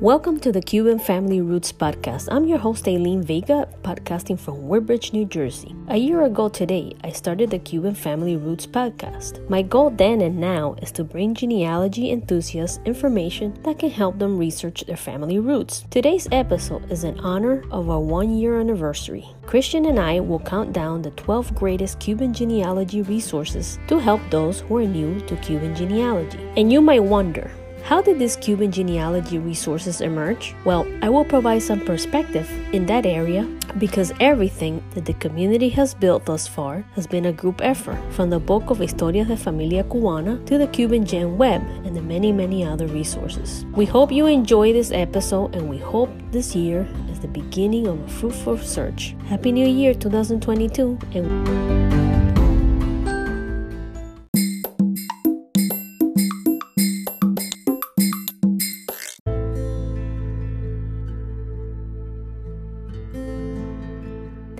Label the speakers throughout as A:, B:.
A: Welcome to the Cuban Family Roots Podcast. I'm your host, Aileen Vega, podcasting from Woodbridge, New Jersey. A year ago today, I started the Cuban Family Roots Podcast. My goal then and now is to bring genealogy enthusiasts information that can help them research their family roots. Today's episode is in honor of our one year anniversary. Christian and I will count down the 12 greatest Cuban genealogy resources to help those who are new to Cuban genealogy. And you might wonder, how did these Cuban genealogy resources emerge? Well, I will provide some perspective in that area because everything that the community has built thus far has been a group effort, from the book of Historias de Familia Cubana to the Cuban Gen Web and the many, many other resources. We hope you enjoy this episode and we hope this year is the beginning of a fruitful search. Happy New Year 2022 and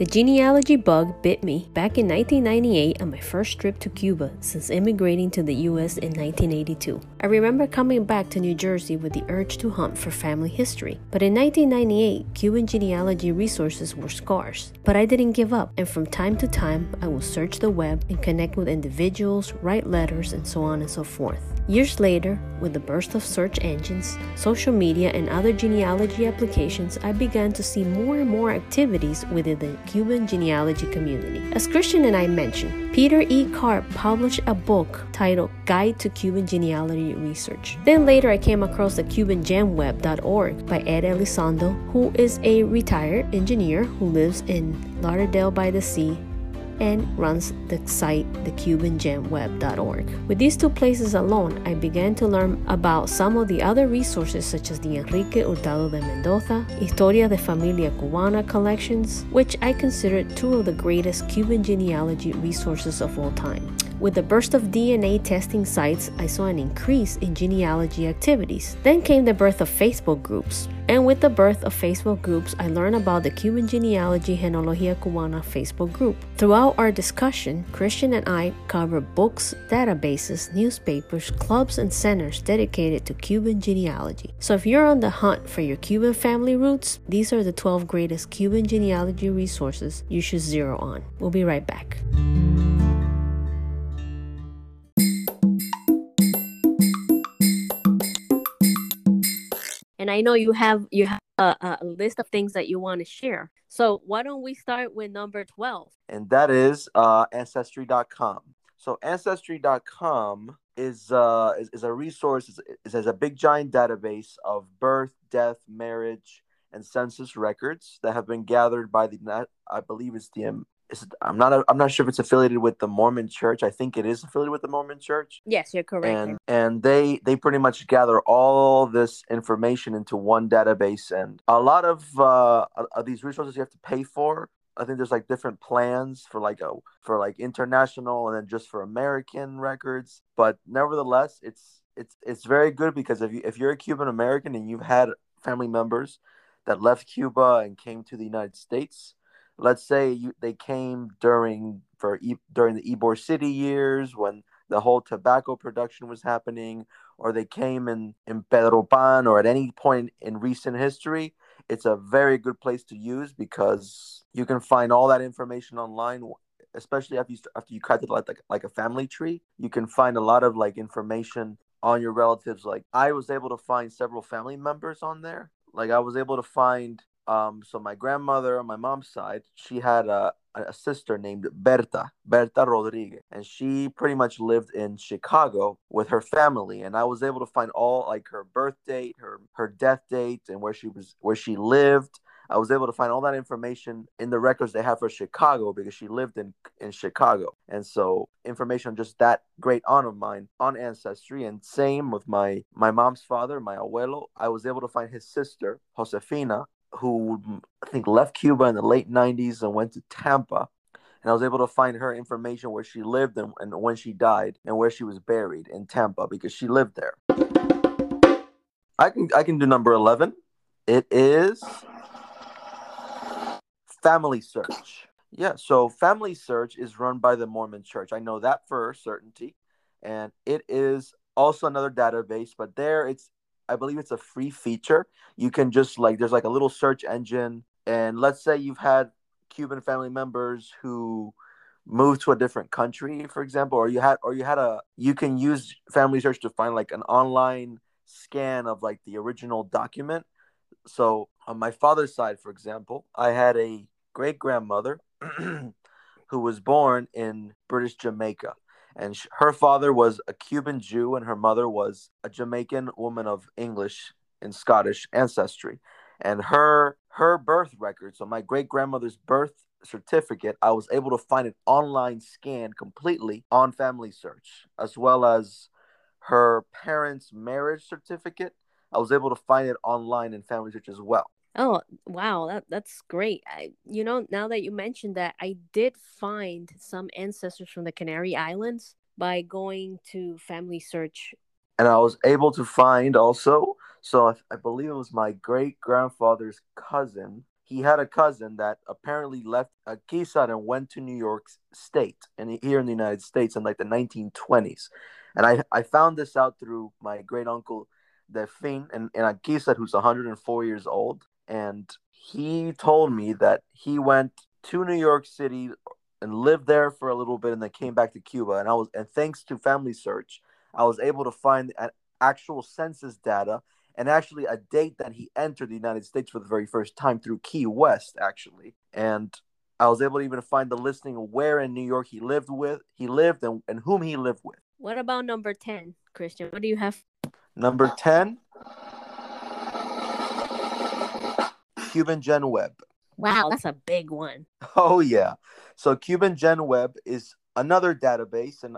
A: genealogy bug bit me back in 1998 on my first trip to Cuba since immigrating to the US in 1982. I remember coming back to New Jersey with the urge to hunt for family history. But in 1998, Cuban genealogy resources were scarce. But I didn't give up, and from time to time, I would search the web and connect with individuals, write letters, and so on and so forth. Years later, with the burst of search engines, social media, and other genealogy applications, I began to see more and more activities within the Cuban genealogy community. As Christian and I mentioned, Peter E. Carr published a book titled Guide to Cuban Genealogy Research. Then later I came across the CubanGenWeb.org by Ed Elizondo, who is a retired engineer who lives in Lauderdale by the Sea and runs the site thecubangenweb.org. With these two places alone, I began to learn about some of the other resources such as the Enrique Hurtado de Mendoza, Historia de Familia Cubana collections, which I consider two of the greatest Cuban genealogy resources of all time. With the burst of DNA testing sites, I saw an increase in genealogy activities. Then came the birth of Facebook groups. And with the birth of Facebook groups, I learned about the Cuban Genealogy Genealogía Cubana Facebook group. Throughout our discussion, Christian and I cover books, databases, newspapers, clubs, and centers dedicated to Cuban genealogy. So if you're on the hunt for your Cuban family roots, these are the 12 greatest Cuban genealogy resources you should zero on. We'll be right back. And I know you have you have a, a list of things that you want to share. So why don't we start with number twelve?
B: And that is uh, ancestry.com. So ancestry.com is uh is, is a resource. Is, is a big giant database of birth, death, marriage, and census records that have been gathered by the I believe it's the I'm not a, I'm not sure if it's affiliated with the Mormon Church. I think it is affiliated with the Mormon Church.
A: Yes, you're correct.
B: And and they they pretty much gather all this information into one database, and a lot of uh, of these resources you have to pay for. I think there's like different plans for like a for like international and then just for American records. But nevertheless, it's it's it's very good because if you if you're a Cuban American and you've had family members that left Cuba and came to the United States let's say you, they came during for during the Ybor City years when the whole tobacco production was happening, or they came in in Pedro Pan, or at any point in recent history. It's a very good place to use because you can find all that information online especially after you after you it like like a family tree you can find a lot of like information on your relatives like i was able to find several family members on there like i was able to find um, so my grandmother on my mom's side, she had a, a sister named Berta, Berta Rodriguez, and she pretty much lived in Chicago with her family. And I was able to find all like her birth date, her her death date, and where she was, where she lived. I was able to find all that information in the records they have for Chicago because she lived in in Chicago. And so information on just that great aunt of mine on ancestry and same with my my mom's father, my abuelo, I was able to find his sister, Josefina, who I think left Cuba in the late 90s and went to Tampa. And I was able to find her information where she lived and, and when she died and where she was buried in Tampa because she lived there. I can I can do number 11. It is Family Search. Yeah, so Family Search is run by the Mormon Church. I know that for certainty. And it is also another database, but there it's I believe it's a free feature. You can just like there's like a little search engine, and let's say you've had Cuban family members who moved to a different country, for example, or you had or you had a you can use Family Search to find like an online scan of like the original document. So on my father's side, for example, I had a great grandmother who was born in British Jamaica. And her father was a Cuban Jew, and her mother was a Jamaican woman of English and Scottish ancestry. And her her birth record, so my great grandmother's birth certificate, I was able to find an online scan completely on Family Search, as well as her parents' marriage certificate. I was able to find it online in Family Search as well.
A: Oh, wow, that that's great. I you know, now that you mentioned that, I did find some ancestors from the Canary Islands by going to Family Search.
B: And I was able to find also, so I, I believe it was my great grandfather's cousin. He had a cousin that apparently left Quezon and went to New York State and here in the United States in like the 1920s. And I, I found this out through my great uncle Defin and, and Akisa, who's 104 years old and he told me that he went to New York City and lived there for a little bit and then came back to Cuba and I was and thanks to Family Search I was able to find an actual census data and actually a date that he entered the United States for the very first time through Key West actually and I was able to even find the listing of where in New York he lived with he lived and, and whom he lived with.
A: What about number 10, Christian? What do you have?
B: Number 10 Cuban Gen Web.
A: Wow, that's a big one.
B: Oh yeah. So Cuban Gen Web is another database and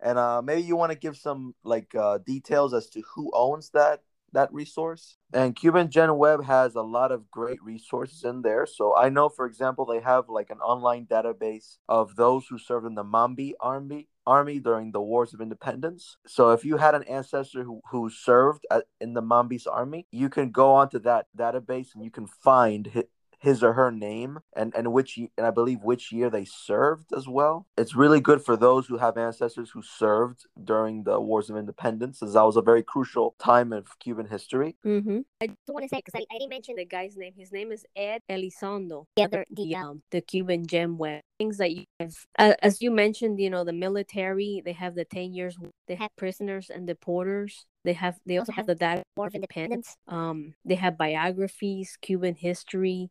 B: and uh, maybe you want to give some like uh, details as to who owns that that resource. And Cuban Gen Web has a lot of great resources in there. So I know, for example, they have like an online database of those who served in the Mambi Army army during the wars of independence. So if you had an ancestor who, who served at, in the Mambi's army, you can go onto that database and you can find his or her name and and which and I believe which year they served as well. It's really good for those who have ancestors who served during the wars of independence, as that was a very crucial time of Cuban history.
A: Mm-hmm. I just want to say because I, I, didn't mention the guy's name. His name is Ed Elizondo. Yeah, the, the um the Cuban gen web things that you have uh, as you mentioned you know the military they have the 10 years they have prisoners and deporters they have they also have the data war of independence um they have biographies cuban history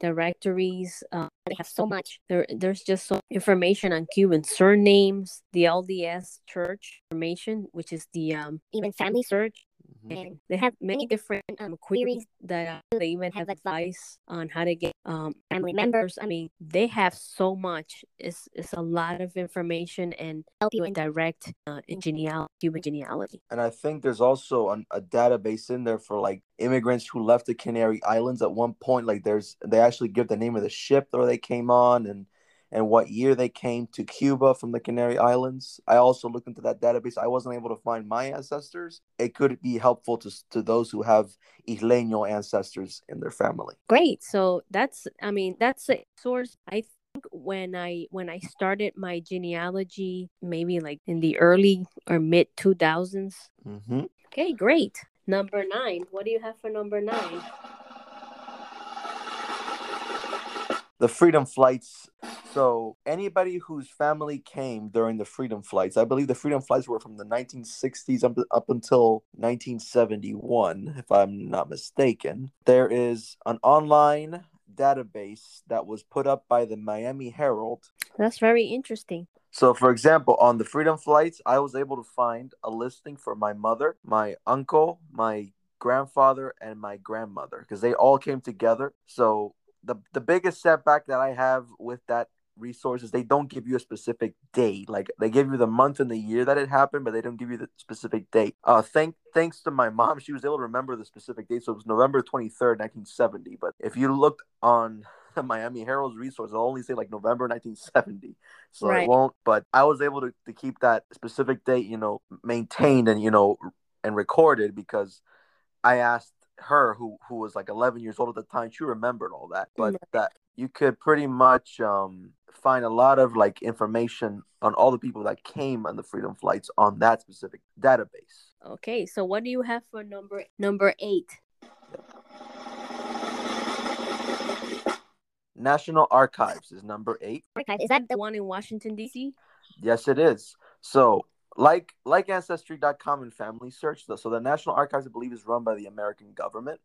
A: directories. Um, they have so much. There, there's just so information on Cuban surnames, the LDS Church information, which is the um, even family search. Mm-hmm. And they have many different um, queries that uh, they even have advice on how to get um, family members. I mean, they have so much. It's, it's a lot of information and help you in direct uh, in genealogy, human genealogy.
B: And I think there's also an, a database in there for like immigrants who left the Canary Islands at one point. Like there's, they actually give the name of the ship that they came on and and what year they came to Cuba from the Canary Islands. I also looked into that database. I wasn't able to find my ancestors. It could be helpful to, to those who have Isleño ancestors in their family.
A: Great. So that's, I mean, that's a source. I think when I when I started my genealogy, maybe like in the early or mid 2000s.
B: Mm-hmm.
A: Okay, great. Number nine. What do you have for number nine?
B: The freedom flights so anybody whose family came during the freedom flights, I believe the freedom flights were from the 1960s up, up until 1971, if I'm not mistaken. There is an online database that was put up by the Miami Herald.
A: That's very interesting.
B: So, for example, on the freedom flights, I was able to find a listing for my mother, my uncle, my grandfather, and my grandmother because they all came together. So the the biggest setback that I have with that resource is they don't give you a specific date like they give you the month and the year that it happened but they don't give you the specific date. Uh thank thanks to my mom she was able to remember the specific date. So it was november 23rd 1970 but if you looked on the miami herald's resource it'll only say like november 1970 so right. it won't but i was able to, to keep that specific date you know maintained and you know and recorded because i asked her who who was like 11 years old at the time she remembered all that but that you could pretty much um, find a lot of like information on all the people that came on the freedom flights on that specific database.
A: Okay so what do you have for number number eight?
B: National archives is number eight.
A: Is that the one in washington d.c
B: yes it is. So like like ancestry.com and family search though. so the national archives i believe is run by the american government.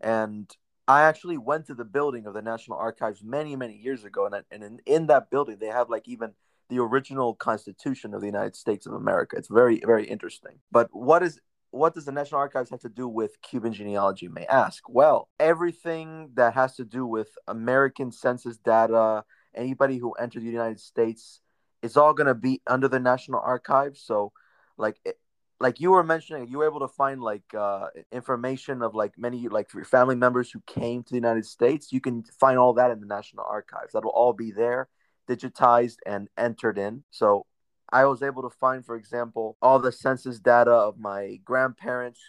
B: And i actually went to the building of the national archives many many years ago. And, and in, in that building they have like even the original constitution of the united states of america. It's very very interesting. But what is what does the national archives have to do with cuban genealogy you may ask? Well everything that has to do with american census data anybody who entered the united states it's all to be under the National Archives. So, like, it, like you were mentioning, you were able to find like uh, information of like many like family members who came to the United States. You can find all that in the National Archives. That'll all be there, digitized and entered in. So, I was able to find, for example, all the census data of my grandparents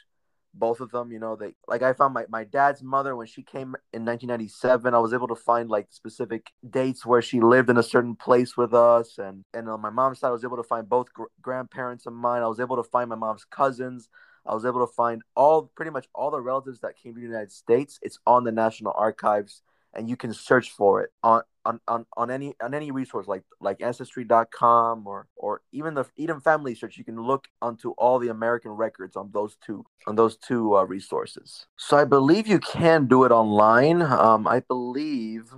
B: both of them you know they like i found my, my dad's mother when she came in 1997 i was able to find like specific dates where she lived in a certain place with us and and on my mom's side i was able to find both gr- grandparents of mine i was able to find my mom's cousins i was able to find all pretty much all the relatives that came to the united states. It's on the national archives and you can search for it on on, on, on any on any resource like like ancestry.com or or even the Eden Family Search, you can look onto all the American records on those two on those two uh, resources. So I believe you can do it online. Um, I believe,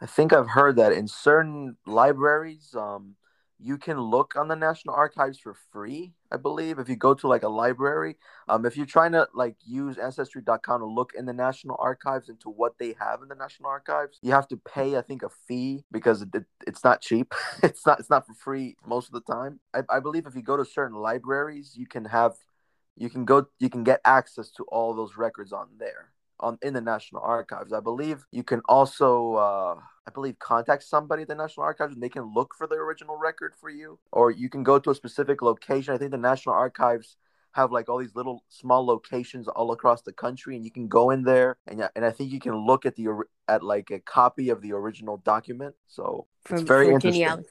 B: I think I've heard that in certain libraries, um, you can look on the National Archives for free, I believe, if you go to like a library. Um, if you're trying to like use ancestry.com to look in the National Archives into what they have in the National Archives, you have to pay, I think, a fee because it, it, it's not cheap. it's not it's not for free most of the time. I, I believe if you go to certain libraries, you can have you can go you can get access to all those records on there on in the National Archives. I believe you can also, uh, I believe, contact somebody at the National Archives and they can look for the original record for you, or you can go to a specific location. I think the National Archives have like all these little small locations all across the country, and you can go in there and and I think you can look at the at like a copy of the original document. So From, it's very interesting.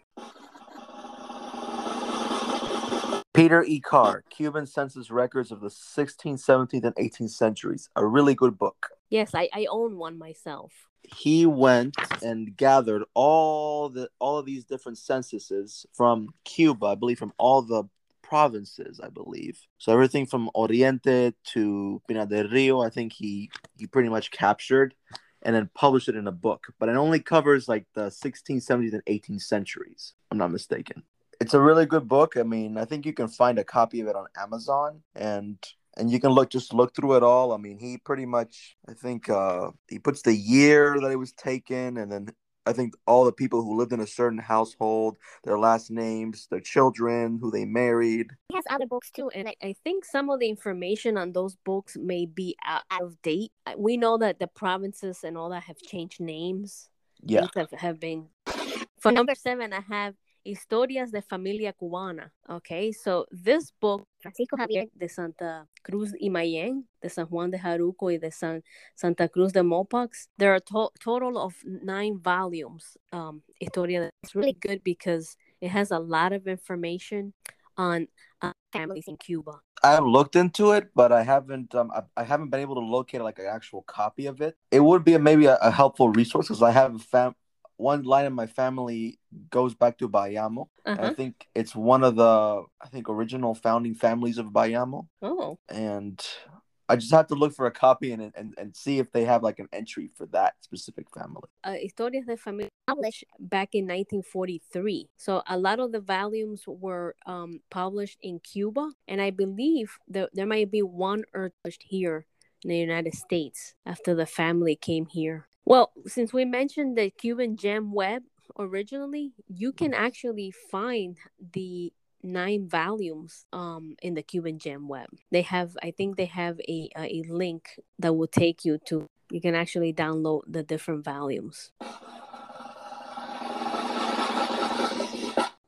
B: Peter E. Carr, Cuban Census Records of the 16th, 17th, and 18th centuries. A really good book.
A: Yes, I, I own one myself.
B: He went and gathered all the all of these different censuses from Cuba, I believe from all the provinces, I believe. So everything from Oriente to Pinar del Rio, I think he he pretty much captured and then published it in a book. But it only covers like the 16th, 17th, and 18th centuries. I'm not mistaken it's a really good book. I mean, I think you can find a copy of it on Amazon and and you can look just look through it all. I mean, he pretty much I think uh he puts the year that it was taken and then I think all the people who lived in a certain household, their last names, their children, who they married.
A: He has other books too, and I, I think some of the information on those books may be out, out of date. We know that the provinces and all that have changed names.
B: Yeah,
A: have, have been. For number seven, I have Historias de Familia Cubana. Okay, so this book, Francisco Javier de Santa Cruz y Mallén, de San Juan de Jaruco y de San, Santa Cruz de Mopox, there are a to- total of nine volumes. Um, Historia, it's really good because it has a lot of information on uh, families in Cuba.
B: I have looked into it, but I haven't. Um, I, I, haven't been able to locate like an actual copy of it. It would be a, maybe a, a helpful resource because I have a fam one line in my family goes back to Bayamo. Uh-huh. I think it's one of the I think original founding families of Bayamo.
A: Oh.
B: And I just have to look for a copy and, and, and see if they have like an entry for that specific family.
A: Uh, Historias de Familia published back in 1943. So a lot of the volumes were um, published in Cuba, and I believe that there might be one or published here in the United States after the family came here. Well, since we mentioned the Cuban Gen Web originally, you can actually find the nine volumes um in the Cuban Gen Web. They have I think they have a a link that will take you to you can actually download the different volumes.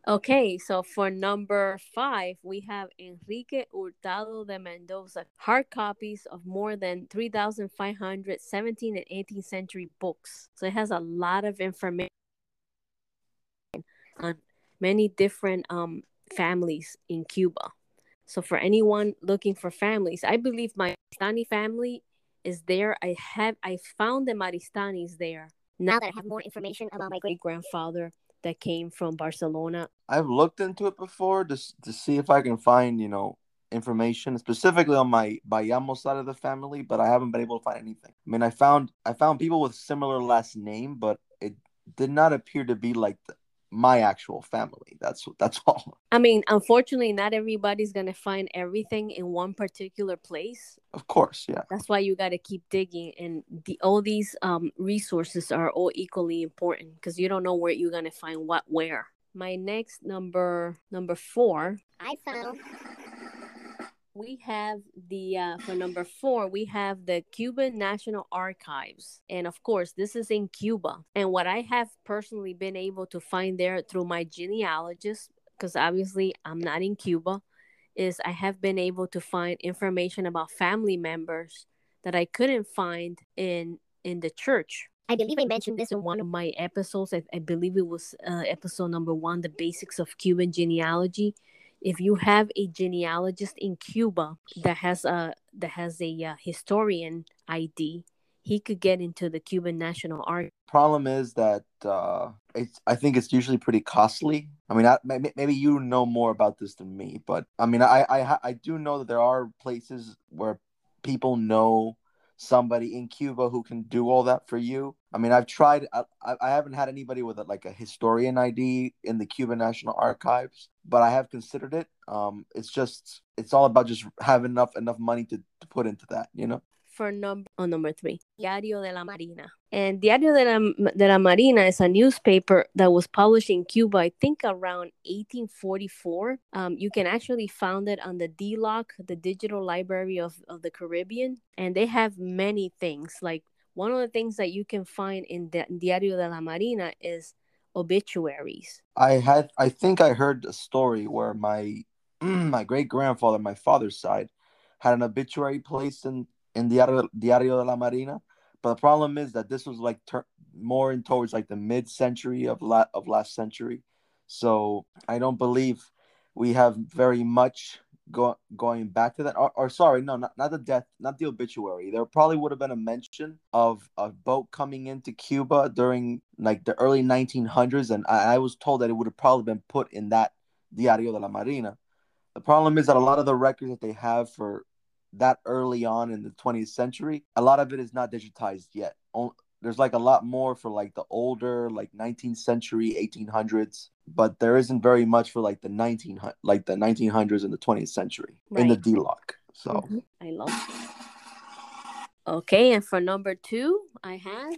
A: Okay, so for number five, we have Enrique Hurtado de Mendoza, hard copies of more than 3,500 17 and 18th century books. So it has a lot of information on many different um, families in Cuba. So for anyone looking for families, I believe my Maristani family is there. I have I found the Maristanis there. Now that I have more information about my great grandfather that came from Barcelona.
B: I've looked into it before just to see if I can find, you know, information specifically on my Bayamo side of the family, but I haven't been able to find anything. I mean, I found I found people with similar last name, but it did not appear to be like the, my actual family. That's that's all.
A: I mean, unfortunately, not everybody's gonna find everything in one particular place.
B: Of course, yeah.
A: That's why you got to keep digging, and the all these um resources are all equally important because you don't know where you're gonna find what where. My next number number four, I found we have the uh, for number four we have the cuban national archives. And of course this is in cuba. And what i have personally been able to find there through my genealogist because obviously i'm not in cuba is i have been able to find information about family members that i couldn't find in in the church. I believe I mentioned this in one of my episodes. I, I believe it was uh, episode number one, the basics of Cuban genealogy if you have a genealogist in Cuba that has a that has a uh, historian ID, he could get into the Cuban National Art.
B: Problem is that uh, I think it's usually pretty costly. I mean, I, maybe you know more about this than me, but I mean, I I I do know that there are places where people know somebody in Cuba who can do all that for you. I mean, I've tried. I, I haven't had anybody with like a historian ID in the Cuban National Archives, but I have considered it. Um, it's just it's all about just having enough enough money to, to put into that, you know
A: for number on number three, Diario de la Marina. And Diario de la, de la Marina is a newspaper that was published in Cuba, I think around 1844. Um, you can actually find it on the DLOC, the Digital Library of, of the Caribbean. And they have many things. Like one of the things that you can find in the Diario de la Marina is obituaries.
B: I had, I think I heard a story where my my great grandfather, my father's side, had an obituary placed in in Diario, Diario de la Marina. But the problem is that this was like ter- more in towards like the mid century of la- of last century. So I don't believe we have very much go- going back to that. Or, or sorry, no, not, not the death, not the obituary. There probably would have been a mention of a boat coming into Cuba during like the early 1900s, and I, I was told that it would have probably been put in that Diario de la Marina. The problem is that a lot of the records that they have for that early on in the 20th century, a lot of it is not digitized yet. There's like a lot more for like the older, like 19th century, 1800s, but there isn't very much for like the 19 like the 1900s and the 20th century right. in the DLOC. So mm-hmm.
A: I love. Okay, and for number two, I have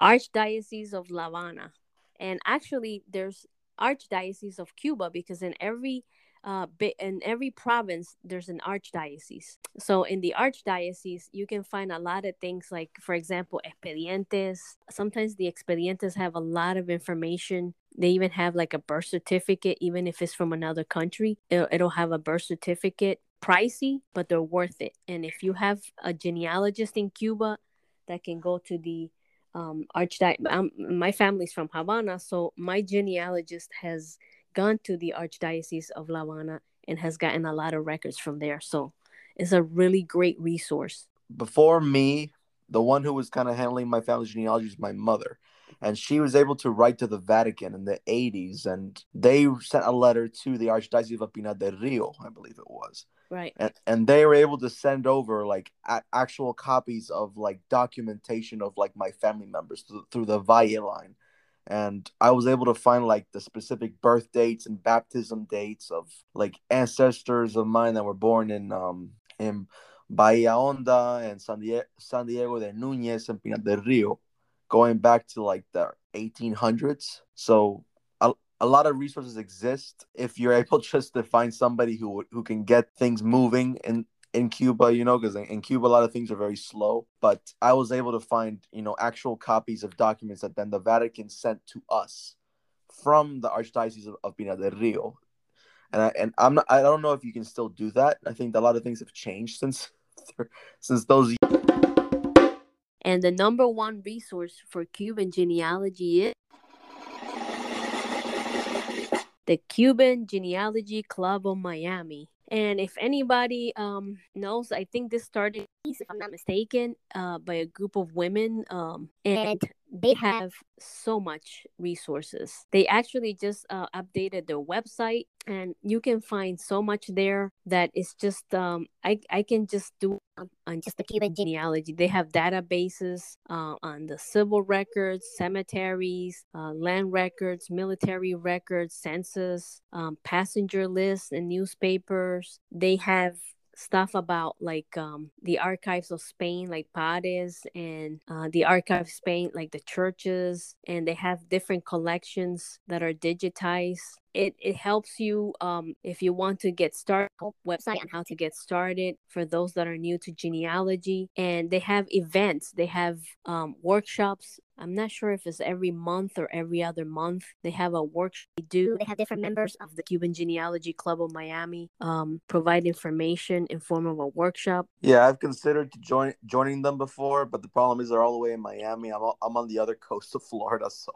A: Archdiocese of La Habana. And actually, there's Archdiocese of Cuba because in every uh, in every province there's an archdiocese. So in the archdiocese, you can find a lot of things like, for example, expedientes. Sometimes the expedientes have a lot of information. They even have like a birth certificate, even if it's from another country. It'll, it'll have a birth certificate. Pricey, but they're worth it. And if you have a genealogist in Cuba that can go to the um, archdiocese, my family's from Havana, so my genealogist has gone to the Archdiocese of La Habana and has gotten a lot of records from there. So it's a really great resource.
B: Before me, the one who was kind of handling my family's genealogy is my mother. And she was able to write to the Vatican in the 80s. And they sent a letter to the Archdiocese of Pinar del Rio, I believe it was.
A: Right.
B: And, and they were able to send over like a- actual copies of like documentation of like my family members th- through the Valle line and I was able to find like the specific birth dates and baptism dates of like ancestors of mine that were born in um in Bahia Honda and San Diego, San Diego de Núñez and Pinar del Rio, going back to like the 1800s. So a, a lot of resources exist if you're able just to find somebody who who can get things moving in in Cuba, you know, because in Cuba a lot of things are very slow. But I was able to find, you know, actual copies of documents that then the Vatican sent to us from the Archdiocese of, of Pinar del Rio. And I, and I'm not, I don't know if you can still do that. I think a lot of things have changed since since those.
A: And the number one resource for Cuban genealogy is the Cuban Genealogy Club of Miami. And if anybody um, knows, I think this started, if I'm not mistaken, uh, by a group of women. Um, and they have so much resources. They actually just uh, updated their website, and you can find so much there that it's just um, I I can just do on just the Cuban genealogy. They have databases uh, on the civil records, cemeteries, uh, land records, military records, census, um, passenger lists, and newspapers. They have stuff about like um, the archives of Spain, like Pares, and uh, the of Spain, like the churches, and they have different collections that are digitized it, it helps you um, if you want to get started website on how to get started for those that are new to genealogy and they have events. They have um, workshops. I'm not sure if it's every month or every other month they have a workshop. They do. They have different members of the cuban genealogy club of miami um, provide information in form of a workshop.
B: Yeah i've considered to join joining them before but the problem is they're all the way in miami. I'm, I'm on the other coast of florida so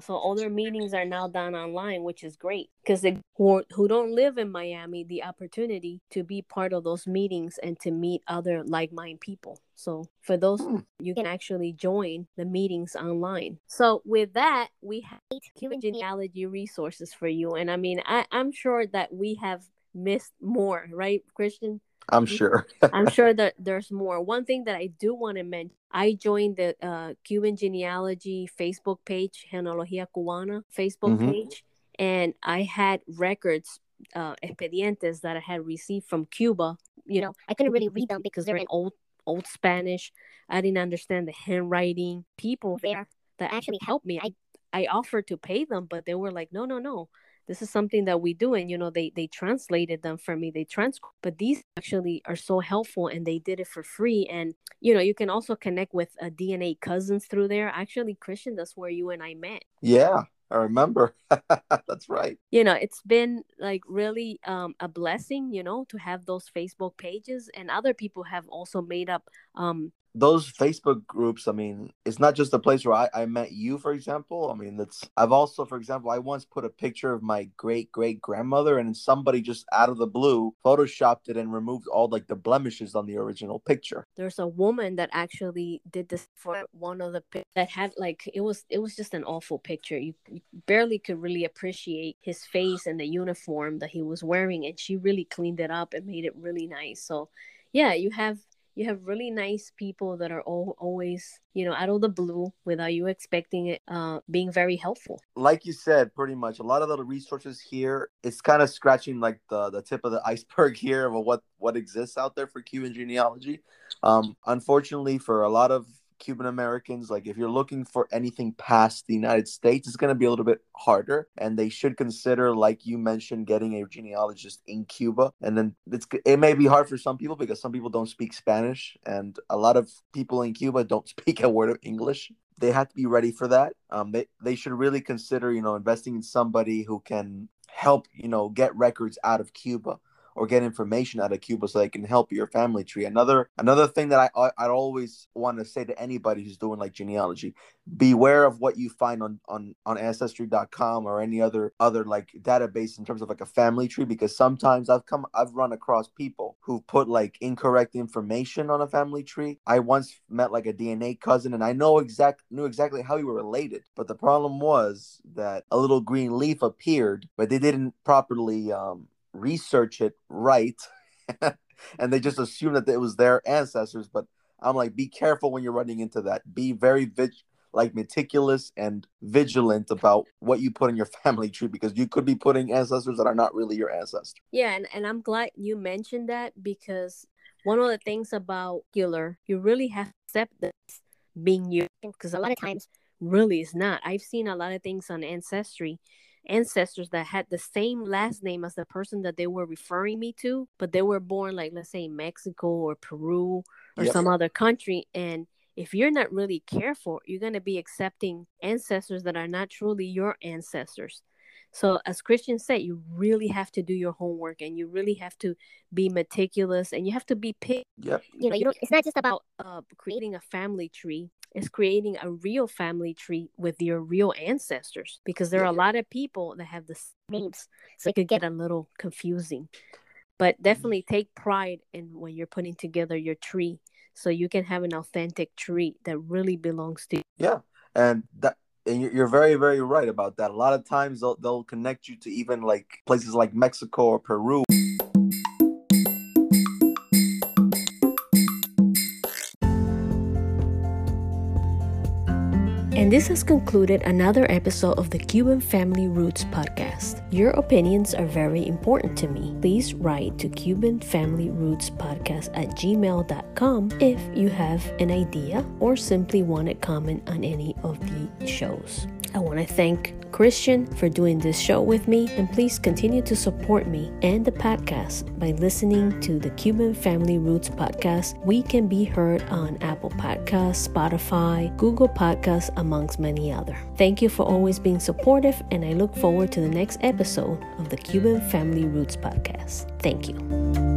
A: so all their meetings are now done online which is great because they who, who don't live in miami the opportunity to be part of those meetings and to meet other like-minded people. So for those hmm. you can actually join the meetings online. So with that we have Cuban genealogy resources for you and i mean I, i'm sure that we have missed more right christian
B: I'm sure.
A: I'm sure that there's more. One thing that I do want to mention, I joined the uh, Cuban genealogy Facebook page, Genealogía Cubana Facebook mm-hmm. page, and I had records, uh, expedientes that I had received from Cuba. You know, I couldn't really read them because they're in old old Spanish. I didn't understand the handwriting. People there that actually helped me. I I offered to pay them, but they were like, no, no, no this is something that we do and you know they they translated them for me they trans but these actually are so helpful and they did it for free and you know you can also connect with a dna cousins through there actually christian that's where you and i met
B: yeah I remember. That's right.
A: You know, it's been like really um, a blessing, you know, to have those Facebook pages, and other people have also made up um,
B: those Facebook groups, I mean, it's not just a place where I, I met you, for example. I mean, that's I've also, for example, I once put a picture of my great great grandmother, and somebody just out of the blue photoshopped it and removed all like the blemishes on the original picture.
A: There's a woman that actually did this for one of the that had like it was it was just an awful picture. You, you barely could really appreciate his face and the uniform that he was wearing, and she really cleaned it up and made it really nice. So, yeah, you have you have really nice people that are all, always you know out of the blue without you expecting it uh, being very helpful.
B: Like you said pretty much a lot of the resources here it's kind of scratching like the the tip of the iceberg here of what what exists out there for cuban genealogy. Um unfortunately for a lot of Cuban Americans, like if you're looking for anything past the United States, it's going to be a little bit harder. And they should consider, like you mentioned, getting a genealogist in Cuba. And then it's it may be hard for some people because some people don't speak Spanish, and a lot of people in Cuba don't speak a word of English. They have to be ready for that. Um, they they should really consider, you know, investing in somebody who can help, you know, get records out of Cuba or get information out of Cuba so they can help your family tree. Another another thing that I I'd always want to say to anybody who's doing like genealogy, beware of what you find on on on ancestry.com or any other other like database in terms of like a family tree because sometimes I've come I've run across people who put like incorrect information on a family tree. I once met like a DNA cousin and I know exact knew exactly how we were related, but the problem was that a little green leaf appeared, but they didn't properly um research it right and they just assume that it was their ancestors but i'm like be careful when you're running into that. Be very vig- like meticulous and vigilant about what you put in your family tree because you could be putting ancestors that are not really your ancestors
A: yeah and, and i'm glad you mentioned that because one of the things about killer you really have to accept this being you because a lot of times really is not. I've seen a lot of things on ancestry ancestors that had the same last name as the person that they were referring me to, but they were born like let's say Mexico or Peru or yep. some other country and if you're not really careful, you're going to be accepting ancestors that are not truly your ancestors. So, as Christians say, you really have to do your homework and you really have to be meticulous and you have to be picky.
B: Yep.
A: You know, you don't, it's not just about uh, creating a family tree, it's creating a real family tree with your real ancestors because there are a lot of people that have the same names. So it could get a little confusing. But mm-hmm. definitely take pride in when you're putting together your tree so you can have an authentic tree that really belongs to you.
B: Yeah. And that and you're very very right about that. A lot of times they'll, they'll connect you to even like places like mexico or peru
A: And this has concluded another episode of the Cuban Family Roots podcast. Your opinions are very important to me. Please write to Cuban Family Roots podcast at gmail.com if you have an idea or simply want to comment on any of the shows. I want to thank Christian for doing this show with me, and please continue to support me and the podcast by listening to the Cuban Family Roots podcast. We can be heard on Apple Podcasts, Spotify, Google Podcasts, amongst many other. Thank you for always being supportive, and I look forward to the next episode of the Cuban Family Roots podcast. Thank you.